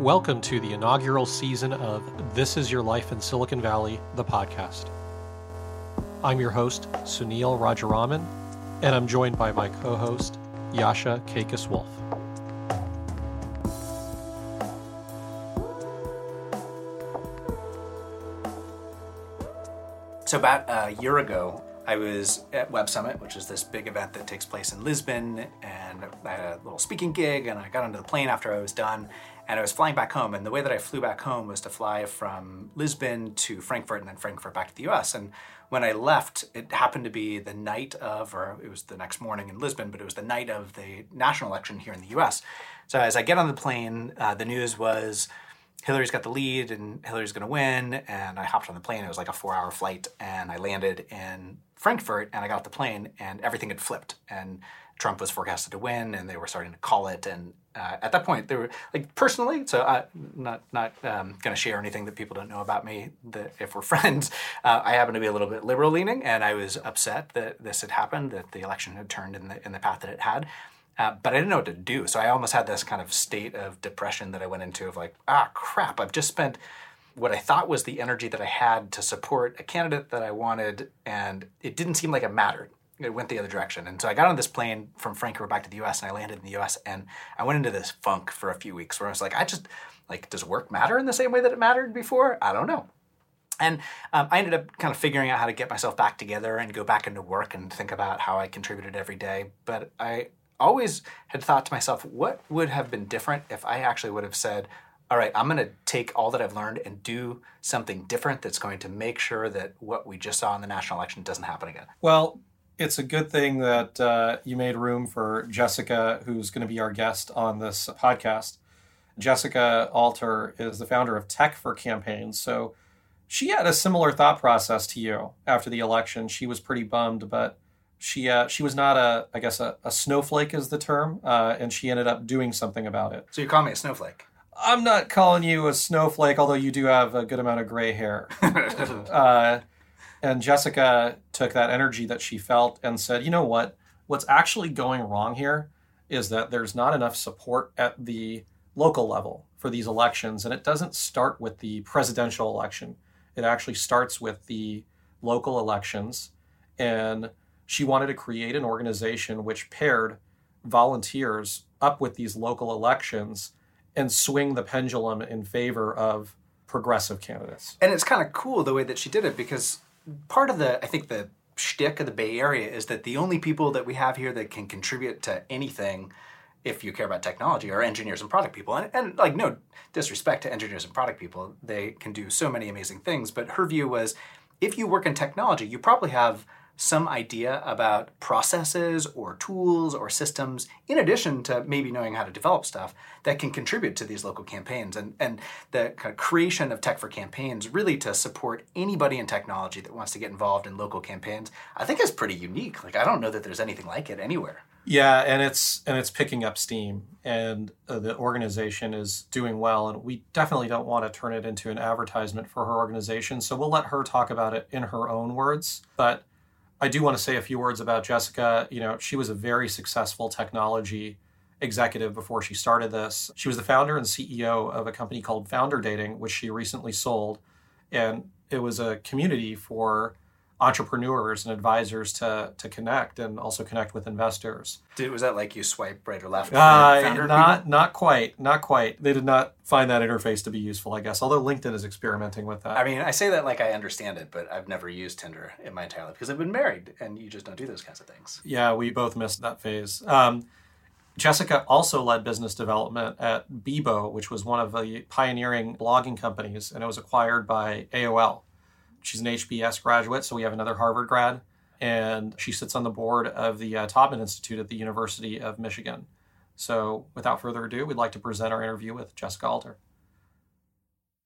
Welcome to the inaugural season of This Is Your Life in Silicon Valley, the podcast. I'm your host, Sunil Rajaraman, and I'm joined by my co host, Jascha Kaykas-Wolff. So, about a year ago, I was at Web Summit, which is this big event that takes place in Lisbon, and I had a little speaking gig, and I got onto the plane after I was done, and I was flying back home. And the way that I flew back home was to fly from Lisbon to Frankfurt and then Frankfurt back to the US. And when I left, it happened to be the night of, or it was the next morning in Lisbon, but it was the night of the national election here in the US. So as I get on the plane, uh, the news was Hillary's got the lead and Hillary's going to win. And I hopped on the plane. It was like a four hour flight. And I landed in Frankfurt and I got off the plane and everything had flipped. And Trump was forecasted to win and they were starting to call it. And uh, at that point, they were like personally, so I'm not, not um, going to share anything that people don't know about me that if we're friends. Uh, I happen to be a little bit liberal leaning and I was upset that this had happened, that the election had turned in the, in the path that it had. Uh, but I didn't know what to do. So I almost had this kind of state of depression that I went into of like, ah, crap, I've just spent what I thought was the energy that I had to support a candidate that I wanted, and it didn't seem like it mattered. It went the other direction. And so I got on this plane from Frankfurt back to the US and I landed in the US and I went into this funk for a few weeks where I was like, I just, like, does work matter in the same way that it mattered before? I don't know. And um, I ended up kind of figuring out how to get myself back together and go back into work and think about how I contributed every day. But I always had thought to myself, what would have been different if I actually would have said, all right, I'm going to take all that I've learned and do something different that's going to make sure that what we just saw in the national election doesn't happen again. Well, it's a good thing that uh, you made room for Jessica, who's going to be our guest on this podcast. Jessica Alter is the founder of Tech for Campaigns. So she had a similar thought process to you after the election. She was pretty bummed, but she uh, she was not a I guess a, a snowflake is the term, uh, and she ended up doing something about it. So you call me a snowflake? I'm not calling you a snowflake, although you do have a good amount of gray hair. uh, and Jessica took that energy that she felt and said, you know what? What's actually going wrong here is that there's not enough support at the local level for these elections. And it doesn't start with the presidential election, it actually starts with the local elections. And she wanted to create an organization which paired volunteers up with these local elections and swing the pendulum in favor of progressive candidates. And it's kind of cool the way that she did it because part of the I think the shtick of the Bay Area is that the only people that we have here that can contribute to anything if you care about technology are engineers and product people. And, and like no disrespect to engineers and product people they can do so many amazing things but her view was if you work in technology you probably have some idea about processes or tools or systems, in addition to maybe knowing how to develop stuff that can contribute to these local campaigns. And, and the kind of creation of Tech for Campaigns, really to support anybody in technology that wants to get involved in local campaigns, I think is pretty unique. Like, I don't know that there's anything like it anywhere. Yeah, and it's and it's picking up steam, and uh, the organization is doing well. And we definitely don't want to turn it into an advertisement for her organization, so we'll let her talk about it in her own words. But I do want to say a few words about Jessica. You know, she was a very successful technology executive before she started this. She was the founder and CEO of a company called Founder Dating, which she recently sold. And it was a community for entrepreneurs and advisors to to connect and also connect with investors. Did, was that like you swipe right or left? Uh, not people? not quite, not quite. They did not find that interface to be useful, I guess. Although LinkedIn is experimenting with that. I mean, I say that like I understand it, but I've never used Tinder in my entire life because I've been married, and you just don't do those kinds of things. Yeah, we both missed that phase. Um, Jessica also led business development at Bebo, which was one of the pioneering blogging companies, and it was acquired by AOL. She's an HBS graduate, so we have another Harvard grad. And she sits on the board of the uh, Taubman Institute at the University of Michigan. So, without further ado, we'd like to present our interview with Jessica Alter.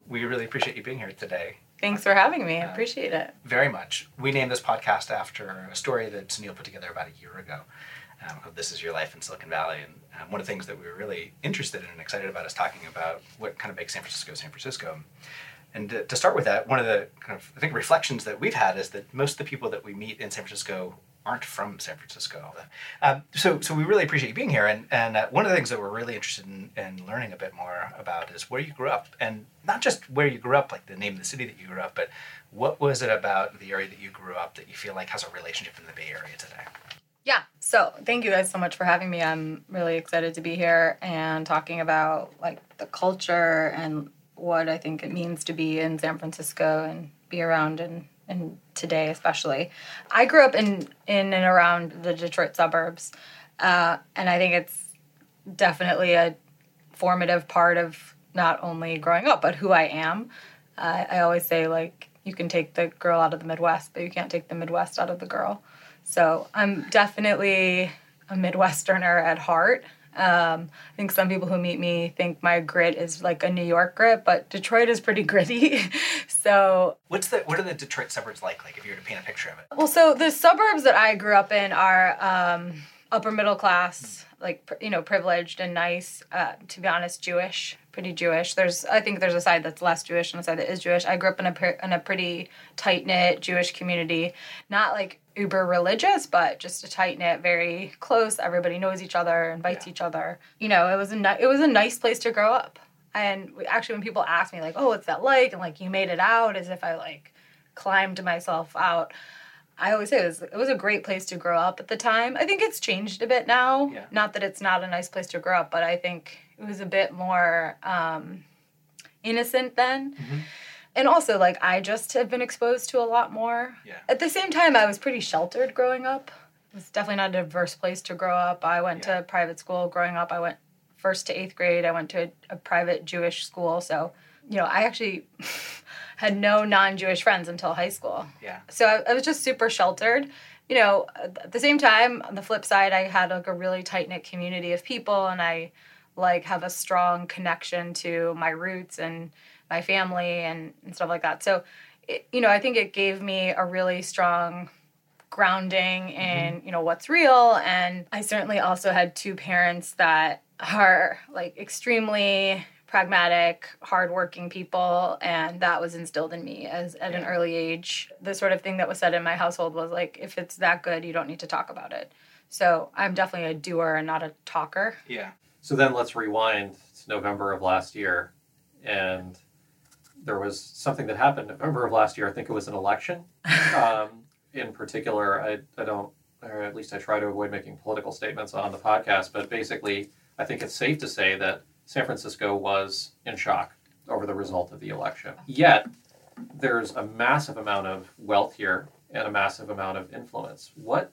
We really appreciate you being here today. Thanks for having me. I uh, appreciate it. Very much. We named this podcast after a story that Sunil put together about a year ago um, called This Is Your Life in Silicon Valley. And um, one of the things that we were really interested in and excited about is talking about what kind of makes San Francisco San Francisco. And to, to, start with that, one of the kind of I think reflections that we've had is that most of the people that we meet in San Francisco aren't from San Francisco. Um, so, so we really appreciate you being here. And, and uh, one of the things that we're really interested in, in learning a bit more about is where you grew up. And not just where you grew up, like the name of the city that you grew up, but what was it about the area that you grew up that you feel like has a relationship in the Bay Area today? Yeah. So thank you guys so much for having me. I'm really excited to be here and talking about like the culture and what I think it means to be in San Francisco and be around and and today especially. I grew up in in and around the Detroit suburbs, uh, and I think it's definitely a formative part of not only growing up but who I am. Uh, I always say like you can take the girl out of the Midwest, but you can't take the Midwest out of the girl. So I'm definitely a Midwesterner at heart. Um, I think some people who meet me think my grit is like a New York grit, but Detroit is pretty gritty. so, what's the what are the Detroit suburbs like? Like, if you were to paint a picture of it. Well, so the suburbs that I grew up in are um, upper middle class, like you know, privileged and nice. Uh, to be honest, Jewish, pretty Jewish. There's, I think, there's a side that's less Jewish and a side that is Jewish. I grew up in a in a pretty tight knit Jewish community, not like uber religious, but just a tight knit, very close. Everybody knows each other, invites yeah. each other. You know, it was a ni- it was a nice place to grow up. And actually, when people ask me like, "Oh, what's that like?" and like, "You made it out," as if I like climbed myself out. I always say it was, it was a great place to grow up at the time. I think it's changed a bit now. Yeah. Not that it's not a nice place to grow up, but I think it was a bit more um, innocent then. Mm-hmm and also like I just have been exposed to a lot more. Yeah. At the same time, I was pretty sheltered growing up. It was definitely not a diverse place to grow up. I went yeah. to private school growing up. I went first to eighth grade. I went to a, a private Jewish school. So, you know, I actually had no non-Jewish friends until high school. Yeah. So I, I was just super sheltered. You know, at the same time, on the flip side, I had like a really tight knit community of people, and I like have a strong connection to my roots and my family and, and stuff like that. So, it, you know, I think it gave me a really strong grounding in, mm-hmm. you know, what's real. And I certainly also had two parents that are like extremely pragmatic, hardworking people, and that was instilled in me as at an early age. The sort of thing that was said in my household was like, if it's that good, you don't need to talk about it. So I'm definitely a doer and not a talker. Yeah. So then let's rewind. to November of last year, and there was something that happened November of last year. I think it was an election. Um, in particular, I, I don't, or at least I try to avoid making political statements on the podcast, but basically, I think it's safe to say that San Francisco was in shock over the result of the election. Yet, there's a massive amount of wealth here and a massive amount of influence. What,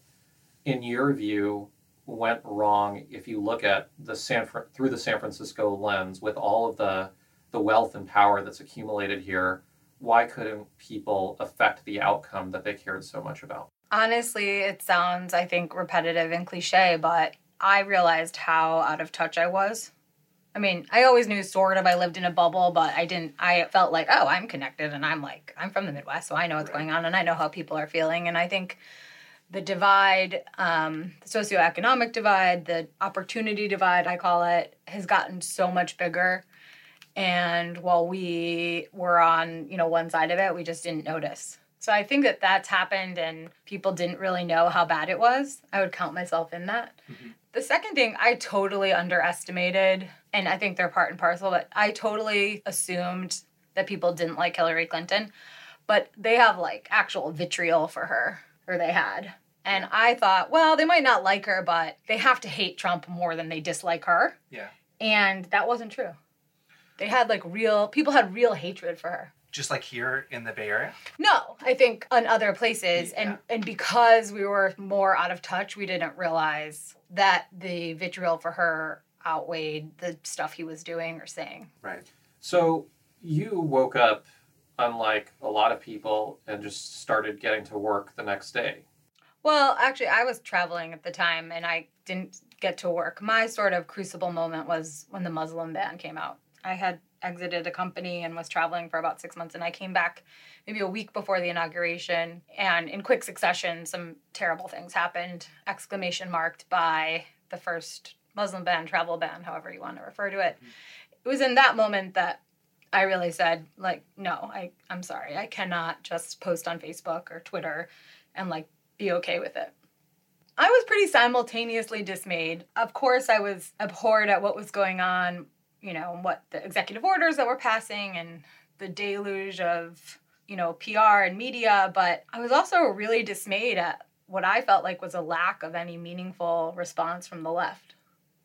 in your view, went wrong if you look at the San through the San Francisco lens with all of the the wealth and power that's accumulated here, why couldn't people affect the outcome that they cared so much about? Honestly, it sounds, I think, repetitive and cliche, but I realized how out of touch I was. I mean, I always knew sort of I lived in a bubble, but I didn't, I felt like, oh, I'm connected and I'm like, I'm from the Midwest, so I know what's right. going on and I know how people are feeling. And I think the divide, um, the socioeconomic divide, the opportunity divide, I call it, has gotten so much bigger. And while we were on you know one side of it we just didn't notice. So i think that that's happened and people didn't really know how bad it was. I would count myself in that. Mm-hmm. the second thing i totally underestimated and i think they're part and parcel but i totally assumed that people didn't like hillary clinton but they have like actual vitriol for her or they had and I thought, well, they might not like her, but they have to hate Trump more than they dislike her. Yeah. And that wasn't true. They had like real people had real hatred for her. Just like here in the Bay Area? No, I think in other places, yeah. and and because we were more out of touch, we didn't realize that the vitriol for her outweighed the stuff he was doing or saying. Right. So you woke up, unlike a lot of people, and just started getting to work the next day. Well, actually, I was traveling at the time, and I didn't get to work. My sort of crucible moment was when the Muslim ban came out. I had exited a company and was traveling for about six months, and I came back maybe a week before the inauguration, and in quick succession, some terrible things happened. Exclamation marked by the first Muslim ban, travel ban, however you want to refer to it. Mm-hmm. It was in that moment that I really said, like, no, I, I'm sorry, I cannot just post on Facebook or Twitter and like be okay with it. I was pretty simultaneously dismayed. Of course, I was abhorred at what was going on, you know, and what the executive orders that were passing and the deluge of, you know, PR and media, but I was also really dismayed at what I felt like was a lack of any meaningful response from the left.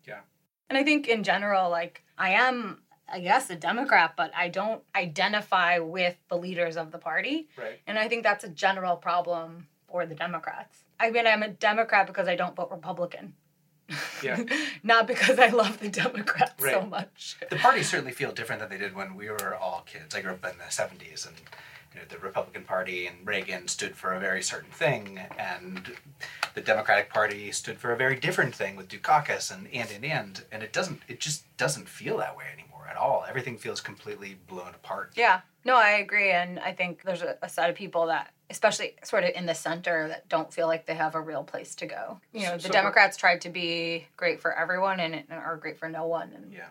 Yeah. And I think in general, like, I am, I guess, a Democrat, but I don't identify with the leaders of the party. Right. And I think that's a general problem for the Democrats. I mean, I'm a Democrat because I don't vote Republican. Yeah. Not because I love the Democrats so much. the parties certainly feel different than they did when we were all kids. I grew up in the '70s, and you know, the Republican Party and Reagan stood for a very certain thing, and the Democratic Party stood for a very different thing with Dukakis and and and and. And it doesn't. It just doesn't feel that way anymore at all. Everything feels completely blown apart. Yeah, no, I agree. And I think there's a, a set of people that, especially sort of in the center, that don't feel like they have a real place to go. You know, So- the so- Democrats tried to be great for everyone and, and are great for no one. And Yeah.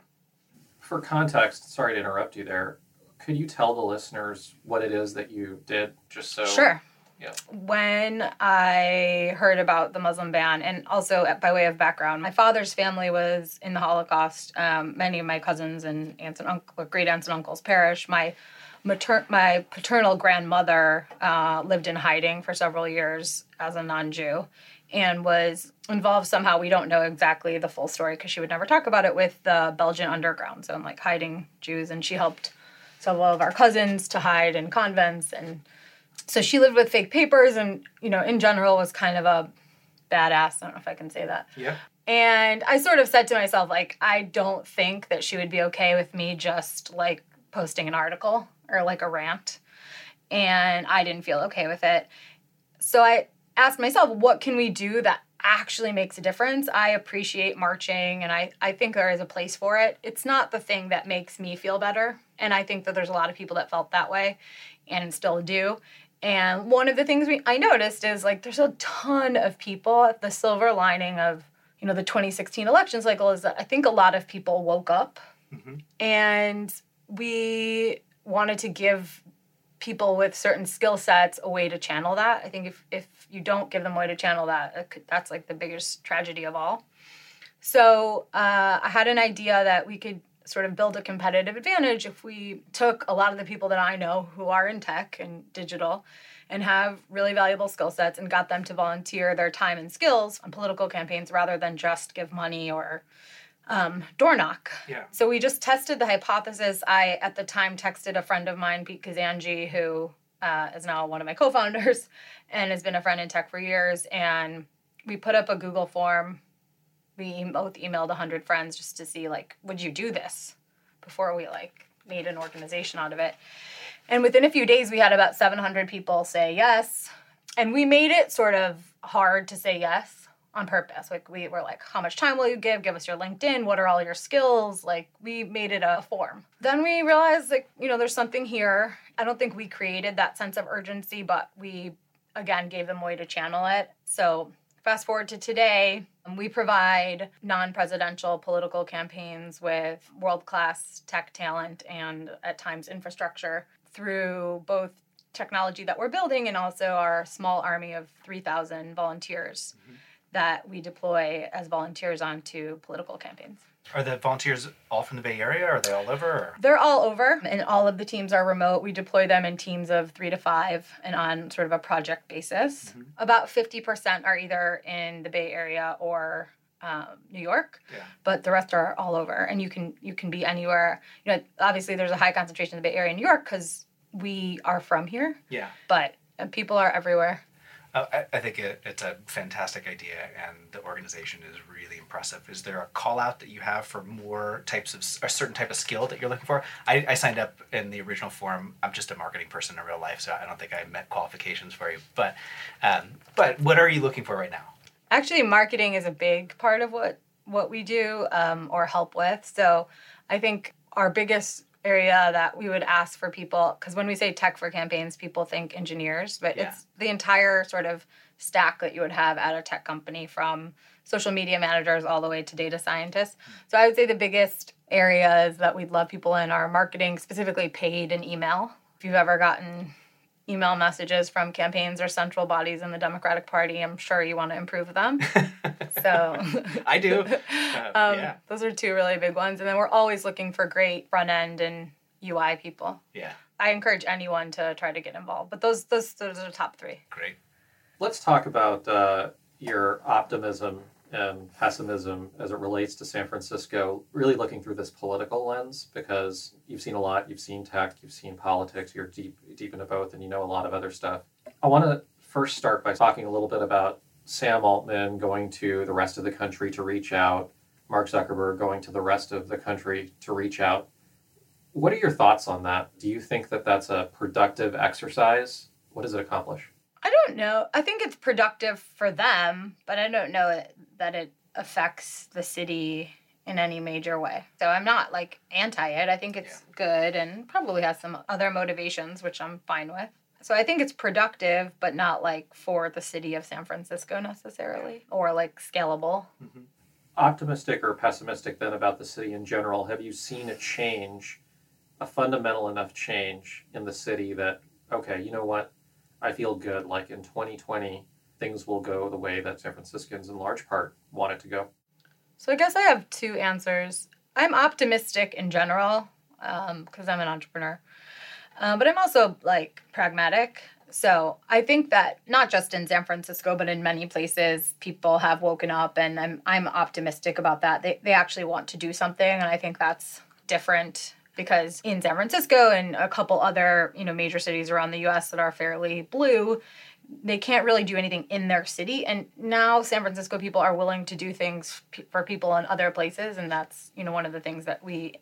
For context, sorry to interrupt you there. Could you tell the listeners what it is that you did, just so? Sure. Yeah. When I heard about the Muslim ban, and also by way of background, my father's family was in the Holocaust. Um, many of my cousins and aunts and great aunts and uncles perished. My mater- my paternal grandmother uh, lived in hiding for several years as a non-Jew, and was involved somehow. We don't know exactly the full story because she would never talk about it with the Belgian underground. So I'm like hiding Jews, and she helped several of our cousins to hide in convents and so she lived with fake papers and you know in general was kind of a badass. I don't know if i can say that. Yeah. and i sort of said to myself like i don't think that she would be okay with me just like posting an article or like a rant. And i didn't feel okay with it. So i asked myself what can we do that actually makes a difference? I appreciate marching and i, I think there is a place for it. It's not the thing that makes me feel better. And i think that there's a lot of people that felt that way and still do and one of the things we I noticed is like there's a ton of people. The silver lining of you know the 2016 election cycle is that I think a lot of people woke up, Mhm. and we wanted to give people with certain skill sets a way to channel that. I think if if you don't give them a way to channel that, could, that's like the biggest tragedy of all. So uh, I had an idea that we could sort of build a competitive advantage if we took a lot of the people that I know who are in tech and digital and have really valuable skill sets and got them to volunteer their time and skills on political campaigns rather than just give money or um, door knock. Yeah. So we just tested the hypothesis. I, at the time, texted a friend of mine, Pete Kazanjy, who uh, is now one of my co founders and has been a friend in tech for years. And we put up a Google form. We both emailed 100 friends just to see, like, would you do this before we, like, made an organization out of it. And within a few days, we had about 700 people say yes. And we made it sort of hard to say yes on purpose. Like we were like, how much time will you give? Give us your LinkedIn. What are all your skills? Like we made it a form. Then we realized like, you know, there's something here. I don't think we created that sense of urgency, but we again gave them a way to channel it. So fast forward to today, um, we provide non-presidential political campaigns with world-class tech talent and at times infrastructure through both technology that we're building and also our small army of 3,000 volunteers that we deploy as volunteers onto political campaigns. Are the volunteers all from the Bay Area? Are they all over? Or? They're all over, and all of the teams are remote. We deploy them in teams of three to five and on sort of a project basis. About 50% are either in the Bay Area or um, New York, Yeah. but the rest are all over. And you can you can be anywhere. You know, obviously there's a high concentration in the Bay Area, in New York, because we are from here, Yeah. but uh, people are everywhere. Uh, I, I think it, it's a fantastic idea, and the organization is really impressive. Is there a call out that you have for more types of a certain type of skill that you're looking for? I, I signed up in the original form. I'm just a marketing person in real life, so I don't think I met qualifications for you. But um, but what are you looking for right now? actually marketing is a big part of what what we do um, or help with so i think our biggest area that we would ask for people because when we say tech for campaigns people think engineers but Yeah. it's the entire sort of stack that you would have at a tech company from social media managers all the way to data scientists so i would say the biggest areas that we'd love people in are marketing specifically paid and email if you've ever gotten email messages from campaigns or central bodies in the Democratic Party. I'm sure you want to improve them. so I do. Uh, um, yeah. those are two really big ones. And then we're always looking for great front end and UI people. Yeah. I encourage anyone to try to get involved. But those those those are the top three. Great. Let's talk about uh, your optimism and pessimism as it relates to San Francisco, really looking through this political lens because you've seen a lot, you've seen tech, you've seen politics, you're deep deep into both and you know a lot of other stuff. I want to first start by talking a little bit about Sam Altman going to the rest of the country to reach out, Mark Zuckerberg going to the rest of the country to reach out. What are your thoughts on that? Do you think that that's a productive exercise? What does it accomplish? I don't know. I think it's productive for them, but I don't know it, that it affects the city in any major way. So I'm not like anti it. I think it's good and probably has some other motivations, which I'm fine with. So I think it's productive, but not like for the city of San Francisco necessarily or like scalable. Mm-hmm. optimistic or pessimistic then about the city in general? Have you seen a change, a fundamental enough change in the city that, okay, you know what? I feel good. Like in 2020, things will go the way that San Franciscans in large part want it to go. So I guess I have two answers. I'm optimistic in general because I'm an entrepreneur, um, but I'm also like pragmatic. So I think that not just in San Francisco, but in many places, people have woken up, and I'm I'm optimistic about that. They they actually want to do something, and I think that's different because in San Francisco and a couple other you know major cities around the U.S. that are fairly blue, they can't really do anything in their city. And now san francisco people are willing to do things p- for people in other places. And that's you know one of the things that we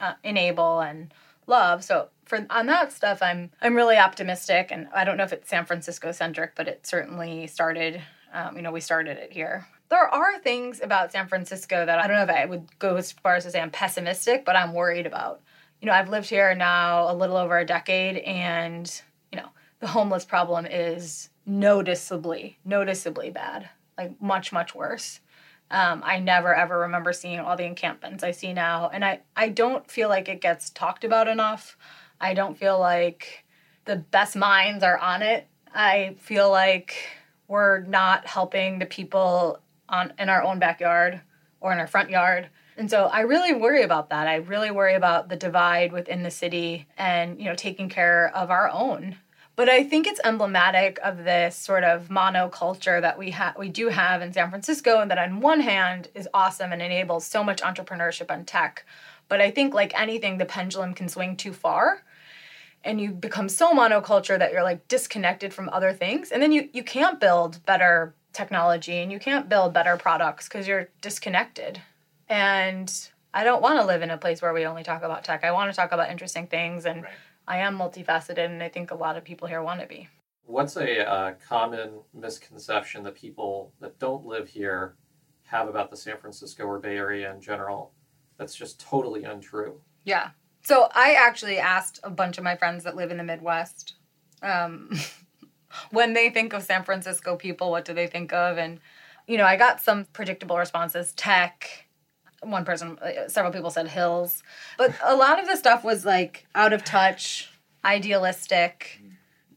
uh, enable and love. So for on that stuff i'm i'm really optimistic. And i don't know if it's san francisco centric but it certainly started um, you know we started it here. There are things about san francisco that i don't know if i would go as far as to say i'm pessimistic but i'm worried about you know i've lived here now a little over a decade and you know the homeless problem is noticeably, noticeably bad, like much, much worse. Um, I never ever remember seeing all the encampments I see now, and I, I don't feel like it gets talked about enough. I don't feel like the best minds are on it. I feel like we're not helping the people on in our own backyard or in our front yard. And so I really worry about that. I really worry about the divide within the city and, you know, taking care of our own but I think it's emblematic of this sort of monoculture that we have we do have in San Francisco and that on one hand is awesome and enables so much entrepreneurship and tech. But I think like anything the pendulum can swing too far and you become so monoculture that you're like disconnected from other things and then you you can't build better technology and you can't build better products because you're disconnected. And I don't want to live in a place where we only talk about tech. I want to talk about interesting things and Right. I am multifaceted, and I think a lot of people here want to be. What's a uh, common misconception that people that don't live here have about the San Francisco or Bay Area in general that's just totally untrue? Yeah. So I actually asked a bunch of my friends that live in the Midwest um, when they think of San Francisco people, what do they think of? And, you know, I got some predictable responses tech. One person, uh, several people said hills. But a lot of the stuff was like out of touch, idealistic,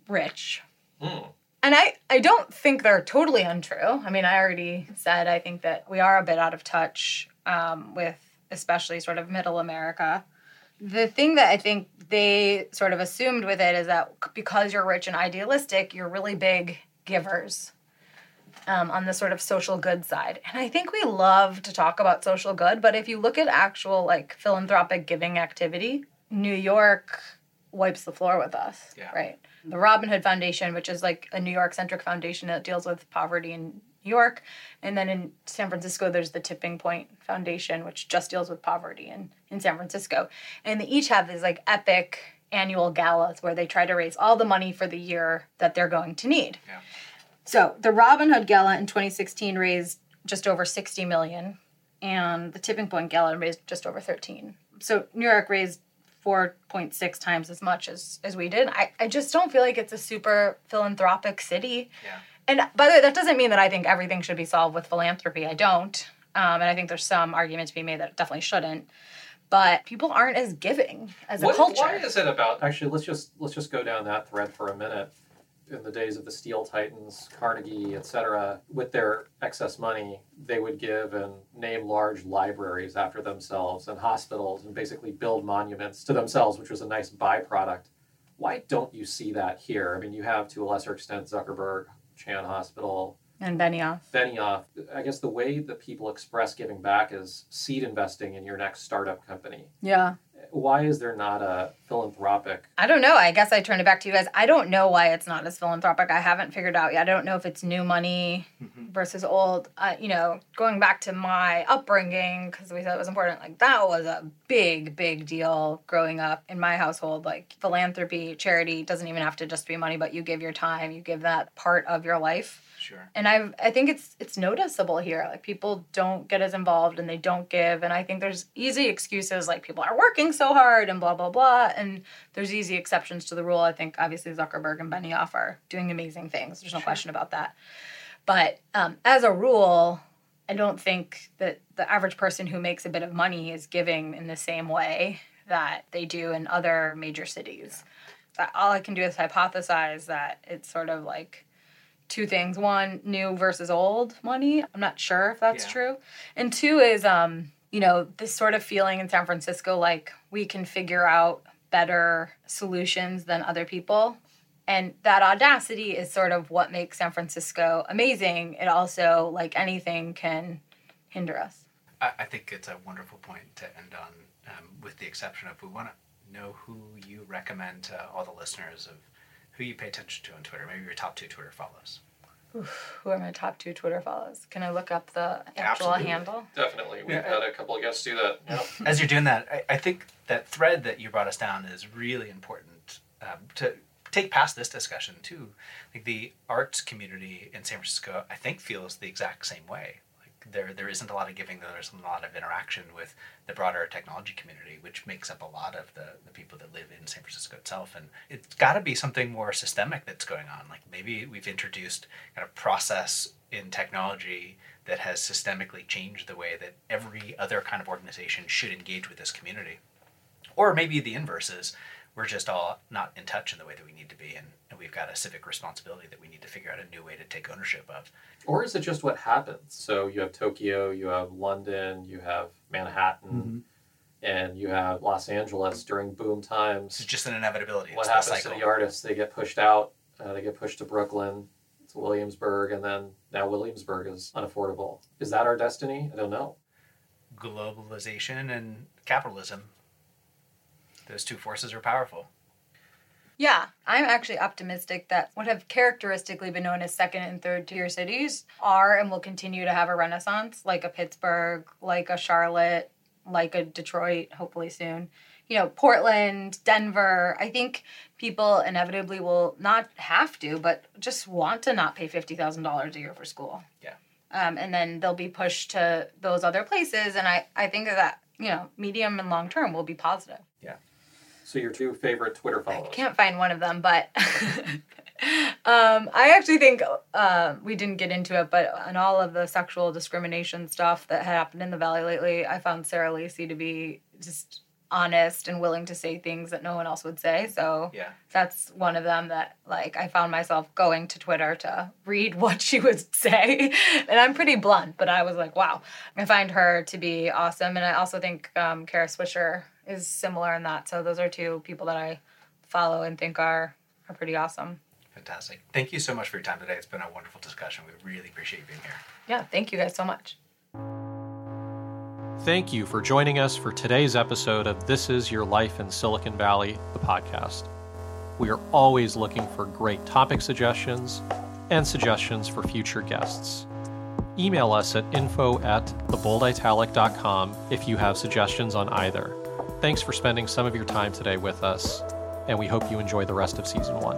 rich. Hmm. And I, I don't think they're totally untrue. I mean, I already said I think that we are a bit out of touch um, with especially sort of middle America. The thing that I think they sort of assumed with it is that because you're rich and idealistic, you're really big givers um, on the sort of social good side. And I think we love to talk about social good, but if you look at actual like philanthropic giving activity, New York wipes the floor with us, Yeah. right? The Robin Hood Foundation, which is like a New York centric foundation that deals with poverty in New York. And then in San Francisco, there's the Tipping Point Foundation, which just deals with poverty in, in San Francisco. And they each have these like epic annual galas where they try to raise all the money for the year that they're going to need. Yeah. So the Robin Hood Gala in 2016 raised just over 60 million, and the Tipping Point Gala raised just over 13. So New York raised 4.6 times as much as, as we did. I, I just don't feel like it's a super philanthropic city. Yeah. And by the way, that doesn't mean that I think everything should be solved with philanthropy. I don't. Um, and I think there's some argument to be made that it definitely shouldn't. but people aren't as giving as a What- culture. Why is it about? Actually, let's just let's just go down that thread for a minute. In the days of the Steel Titans, Carnegie, etc., with their excess money, they would give and name large libraries after themselves and hospitals and basically build monuments to themselves, which was a nice byproduct. Why don't you see that here? I mean, you have to a lesser extent Zuckerberg, Chan Hospital, and Benioff. Benioff. I guess the way that people express giving back is seed investing in your next startup company. Yeah. Why is there not a philanthropic I don't know. I guess I turn it back to you guys. I don't know why it's not as philanthropic. I haven't figured out yet. I don't know if it's new money versus old. Uh, you know, going back to my upbringing, because we said it was important, like that was a big, big deal growing up in my household. Like philanthropy, charity doesn't even have to just be money, but you give your time, you give that part of your life Sure. and I I think it's it's noticeable here. Like people don't get as involved and they don't give, and I think there's easy excuses like people are working so hard and blah blah blah, and there's easy exceptions to the rule. I think obviously Zuckerberg and Benioff are doing amazing things. There's no question about that. But um, as a rule, I don't think that the average person who makes a bit of money is giving in the same way that they do in other major cities. That all I can do is hypothesize that it's sort of like two things. One new versus old money. I'm not sure if that's Yeah. true. And two is um you know this sort of feeling in san francisco like we can figure out better solutions than other people. And that audacity is sort of what makes san francisco amazing. It also like anything can hinder us. I, I think it's a wonderful point to end on, um, with the exception of we want to know who you recommend to all the listeners of who you pay attention to on Twitter. Maybe your top two Twitter follows. who are my top two twitter follows can i look up the actual Absolutely. handle Definitely. We've Yeah. had a couple of guests do that. Yep. As you're doing that, I, I think that thread that you brought us down is really important um, to take past this discussion too. Like the arts community in San Francisco, I think feels the exact same way. There, there isn't a lot of giving, there isn't a lot of interaction with the broader technology community, which makes up a lot of the, the people that live in San Francisco itself. And it's got to be something more systemic that's going on. Like maybe we've introduced kind of process in technology that has systemically changed the way that every other kind of organization should engage with this community. Or maybe the inverse is we're just all not in touch in the way that we need to be, and, and we've got a civic responsibility that we need to figure out a new way to take ownership of. Or is it just what happens? So you have Tokyo, you have London, you have Manhattan, and you have Los Angeles during boom times. It's just an inevitability. What it's happens cycle. to the artists? They get pushed out. Uh, they get pushed to Brooklyn, to Williamsburg, and then now Williamsburg is unaffordable. Is that our destiny? I don't know. Globalization and capitalism. Those two forces are powerful. Yeah, I'm actually optimistic that what have characteristically been known as second and third tier cities are and will continue to have a renaissance, like a Pittsburgh, like a Charlotte, like a Detroit, hopefully soon. You know, Portland, Denver. I think people inevitably will not have to, but just want to not pay $50,000 a year for school. Yeah. Um, and then they'll be pushed to those other places. And I, I think that, you know, medium and long term will be positive. So your two favorite Twitter followers. I can't find one of them, but um, I actually think uh, we didn't get into it, but on all of the sexual discrimination stuff that had happened in the Valley lately, I found Sarah Lacy to be just honest and willing to say things that no one else would say. So Yeah. that's one of them that like I found myself going to Twitter to read what she would say, and I'm pretty blunt, but I was like, wow, I find her to be awesome, and I also think um, Kara Swisher is similar in that. So those are two people that I follow and think are are pretty awesome. Fantastic. Thank you so much for your time today. It's been a wonderful discussion. We really appreciate you being here. Yeah, thank you guys so much. Thank you for joining us for today's episode of This Is Your Life in Silicon Valley, the podcast. We are always looking for great topic suggestions and suggestions for future guests. Email us at info at thebolditalic.com if you have suggestions on either. Thanks for spending some of your time today with us, and we hope you enjoy the rest of season one.